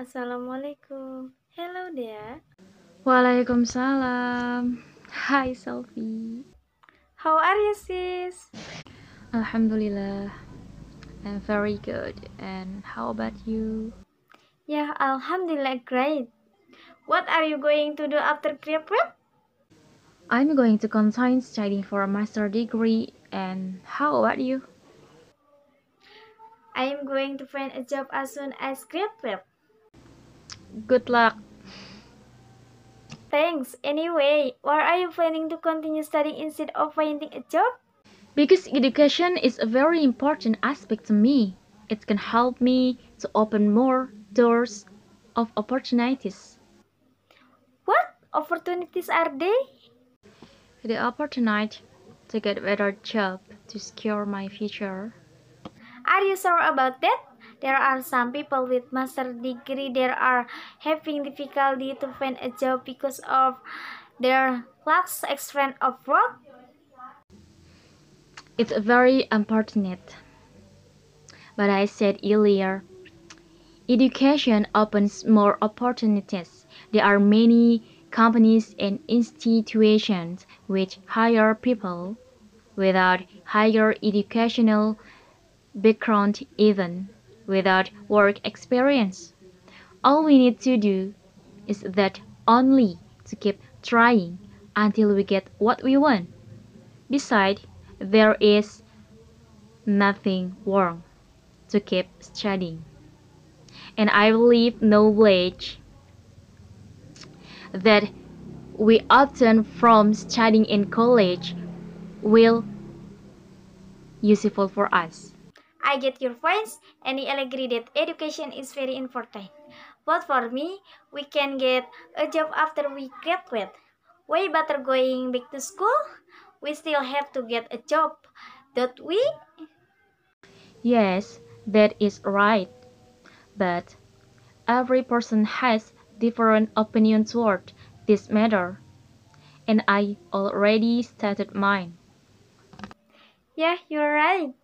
Assalamualaikum. Hello there. Waalaikumsalam. Hi Selfie. How are you, sis? Alhamdulillah. I'm very good. And how about you? Yeah, Alhamdulillah, great. What are you going to do after graduate? I'm going to continue studying for a master degree. And how about you? I am going to find a job as soon as graduate. Good luck. Thanks. Anyway, why are you planning to continue studying instead of finding a job? Because education is a very important aspect to me. It can help me to open more doors of opportunities. What opportunities are they? The opportunity to get a better job to secure my future. Are you sure about that? There are some people with master degree that are having difficulty to find a job because of their lack experience of work. It's very unfortunate. But I said earlier, education opens more opportunities. There are many companies and institutions which hire people without higher educational background even without work experience. All we need to do is that only to keep trying until we get what we want. Besides, there is nothing wrong to keep studying. And I believe knowledge that we obtain from studying in college will useful for us. I get your points and I agree that education is very important. But for me, we can get a job after we graduate. Way better going back to school. We still have to get a job, don't we? Yes, that is right. But every person has different opinion toward this matter. And I already stated mine. Yeah, you're right.